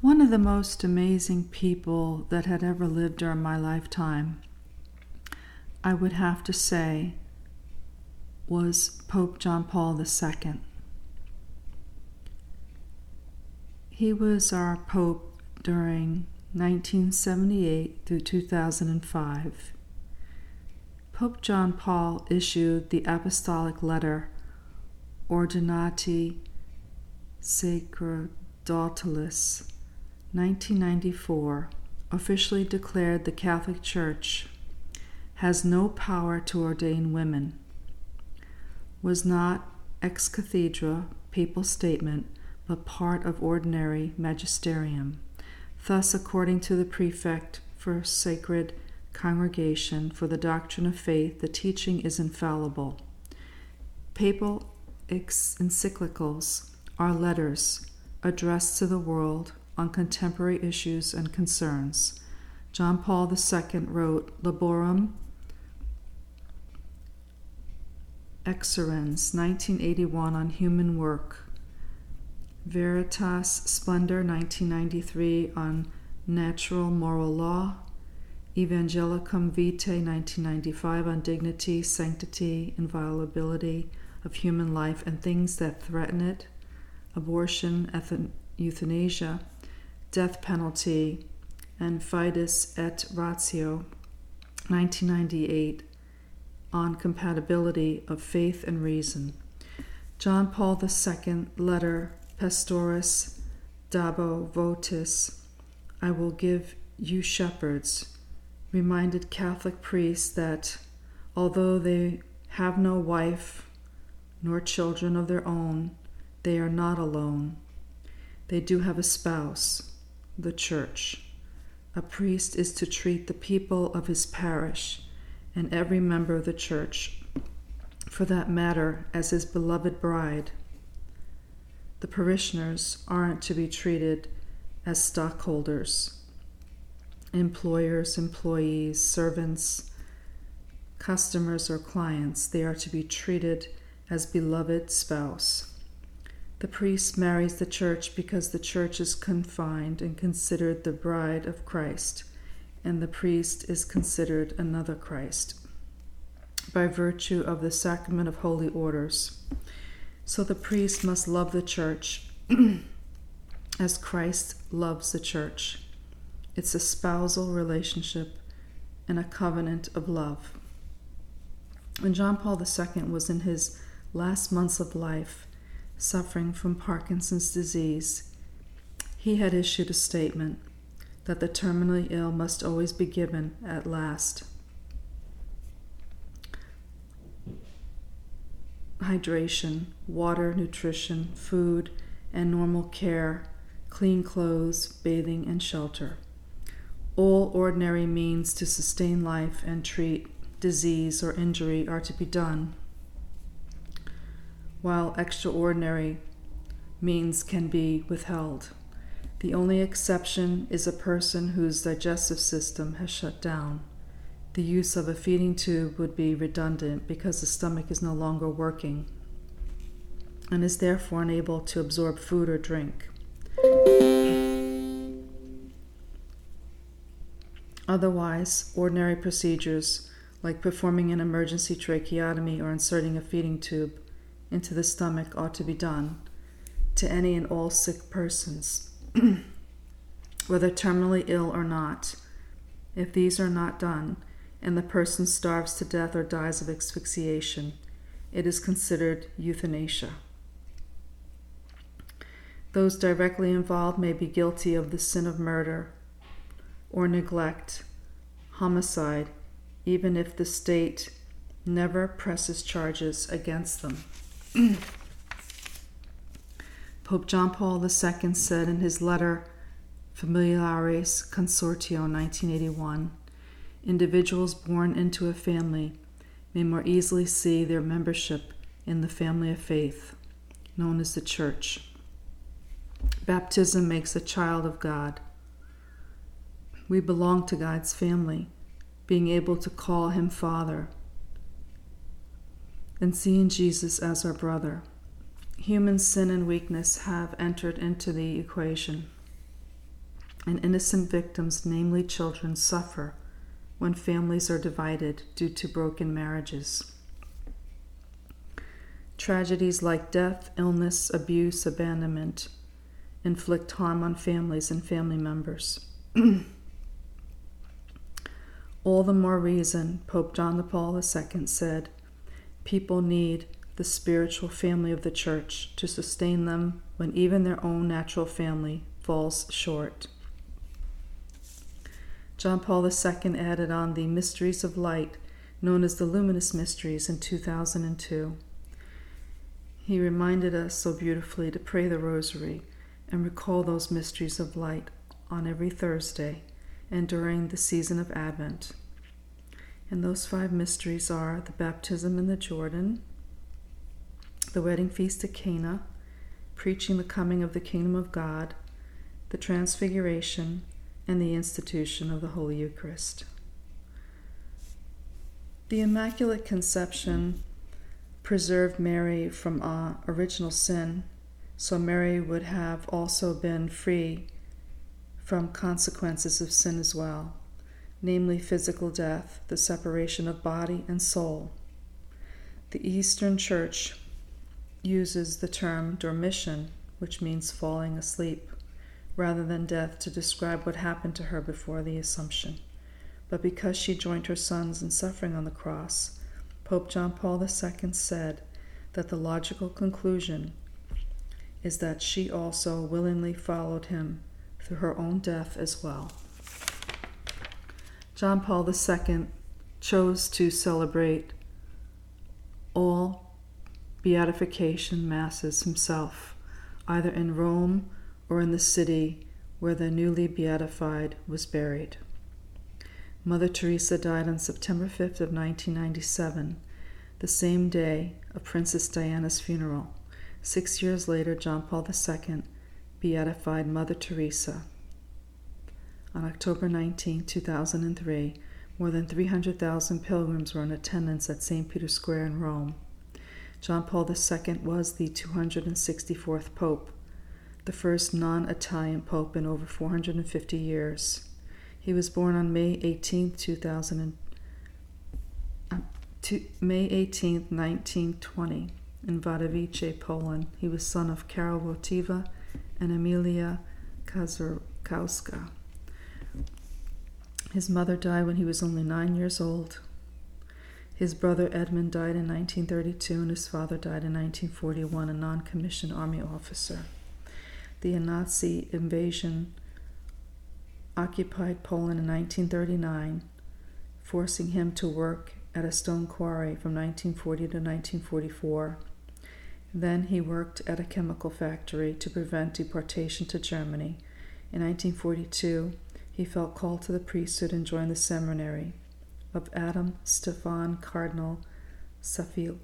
One of the most amazing people that had ever lived during my lifetime, I would have to say, was Pope John Paul II. He was our Pope during 1978 through 2005. Pope John Paul issued the apostolic letter Ordinatio Sacerdotalis 1994 officially declared the Catholic Church has no power to ordain women. Was not ex cathedra papal statement, but part of ordinary magisterium. Thus, according to the prefect for sacred congregation for the doctrine of faith, the teaching is infallible. Papal encyclicals are letters addressed to the world on contemporary issues and concerns. John Paul II wrote Laborem Exercens, 1981, on human work, Veritas Splendor, 1993, on natural moral law, Evangelicum Vitae, 1995, on dignity, sanctity, inviolability of human life and things that threaten it, abortion, euthanasia, death penalty, and Fides et Ratio, 1998, on compatibility of faith and reason. John Paul II, letter Pastores Dabo Vobis, I will give you shepherds, reminded Catholic priests that although they have no wife nor children of their own, they are not alone. They do have a spouse, the church. A priest is to treat the people of his parish and every member of the church, for that matter, as his beloved bride. The parishioners aren't to be treated as stockholders, employers, employees, servants, customers, or clients. They are to be treated as beloved spouse. The priest marries the church because the church is confined and considered the bride of Christ, and the priest is considered another Christ by virtue of the sacrament of holy orders. So the priest must love the church as Christ loves the church. It's a spousal relationship and a covenant of love. When John Paul II was in his last months of life, suffering from Parkinson's disease, he had issued a statement that the terminally ill must always be given at last. Hydration, water, nutrition, food, and normal care, clean clothes, bathing, and shelter. All ordinary means to sustain life and treat disease or injury are to be done while extraordinary means can be withheld. The only exception is a person whose digestive system has shut down. The use of a feeding tube would be redundant because the stomach is no longer working and is therefore unable to absorb food or drink. Otherwise, ordinary procedures like performing an emergency tracheotomy or inserting a feeding tube into the stomach ought to be done to any and all sick persons, whether terminally ill or not. If these are not done, and the person starves to death or dies of asphyxiation, it is considered euthanasia. Those directly involved may be guilty of the sin of murder or neglect, homicide, even if the state never presses charges against them. Mm. Pope John Paul II said in his letter Familiaris Consortio 1981 individuals born into a family may more easily see their membership in the family of faith, known as the Church. Baptism makes a child of God. We belong to God's family, being able to call him Father and seeing Jesus as our brother. Human sin and weakness have entered into the equation. and innocent victims, namely children, suffer when families are divided due to broken marriages. Tragedies like death, illness, abuse, abandonment inflict harm on families and family members. All the more reason, Pope John Paul II said, people need the spiritual family of the Church to sustain them when even their own natural family falls short. John Paul II added on the mysteries of light, known as the luminous mysteries, in 2002. He reminded us so beautifully to pray the rosary and recall those mysteries of light on every Thursday and during the season of Advent. And those five mysteries are the baptism in the Jordan, the wedding feast at Cana, preaching the coming of the kingdom of God, the transfiguration, and the institution of the Holy Eucharist. The Immaculate Conception preserved Mary from uh, original sin, so Mary would have also been free from consequences of sin as well, namely physical death, the separation of body and soul. The Eastern Church uses the term dormition, which means falling asleep rather than death to describe what happened to her before the Assumption. But because she joined her sons in suffering on the cross, Pope John Paul II said that the logical conclusion is that she also willingly followed him through her own death as well. John Paul II chose to celebrate all beatification masses himself, either in Rome or in the city where the newly beatified was buried. Mother Teresa died on September 5th of 1997, the same day of Princess Diana's funeral. Six years later, John Paul II beatified Mother Teresa. On October 19, 2003, more than 300,000 pilgrims were in attendance at St. Peter's Square in Rome. John Paul II was the 264th Pope the first non Italian pope in over 450 years. He was born on May 18, 2000 uh, to, May 18, 1920, in Wadowice, Poland. He was son of Karol Wojtyła and Emilia Kaczorowska. His mother died when he was only nine years old. His brother Edmund died in 1932, and his father died in 1941, a non commissioned army officer the Nazi invasion occupied Poland in 1939, forcing him to work at a stone quarry from 1940 to 1944. Then he worked at a chemical factory to prevent deportation to Germany. In 1942, he felt called to the priesthood and joined the seminary of Adam Stefan Cardinal Sapieha.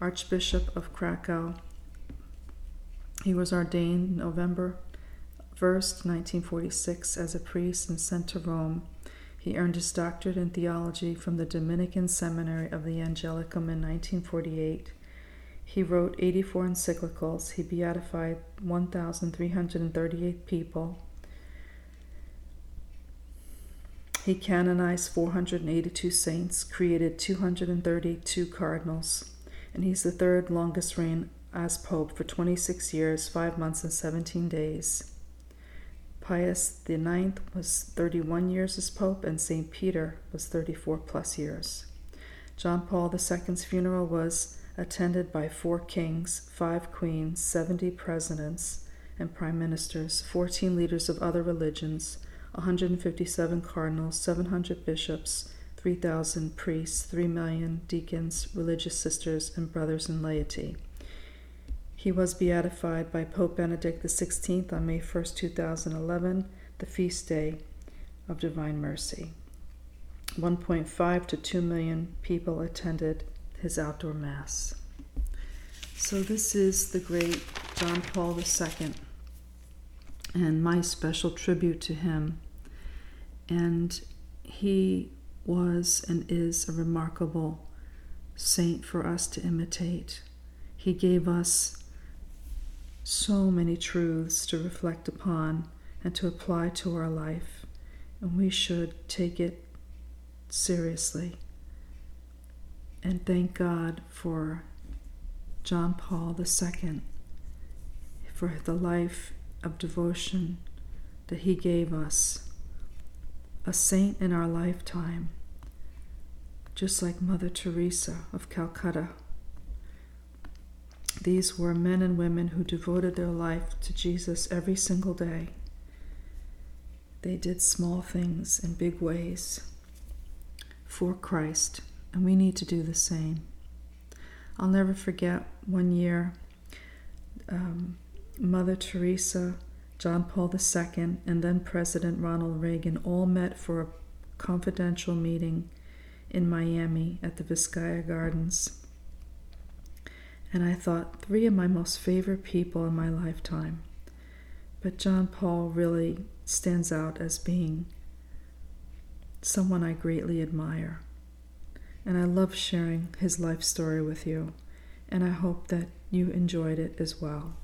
Archbishop of Krakow he was ordained November 1st, 1946, as a priest and sent to Rome. He earned his doctorate in theology from the Dominican Seminary of the Angelicum in 1948. He wrote 84 encyclicals. He beatified 1,338 people. He canonized 482 saints, created 232 cardinals, and he's the third longest reign as Pope for 26 years, 5 months, and 17 days. Pius IX was 31 years as Pope, and St. Peter was 34 plus years. John Paul II's funeral was attended by four kings, five queens, 70 presidents and prime ministers, 14 leaders of other religions, 157 cardinals, 700 bishops, 3,000 priests, 3 million deacons, religious sisters, and brothers in laity. He was beatified by Pope Benedict XVI on May 1, 2011, the feast day of Divine Mercy. 1.5 to 2 million people attended his outdoor Mass. So, this is the great John Paul II and my special tribute to him. And he was and is a remarkable saint for us to imitate. He gave us so many truths to reflect upon and to apply to our life, and we should take it seriously. And thank God for John Paul II for the life of devotion that he gave us, a saint in our lifetime, just like Mother Teresa of Calcutta. These were men and women who devoted their life to Jesus every single day. They did small things in big ways for Christ, and we need to do the same. I'll never forget one year, um, Mother Teresa, John Paul II, and then President Ronald Reagan all met for a confidential meeting in Miami at the Vizcaya Gardens. And I thought, three of my most favorite people in my lifetime. But John Paul really stands out as being someone I greatly admire. And I love sharing his life story with you. And I hope that you enjoyed it as well.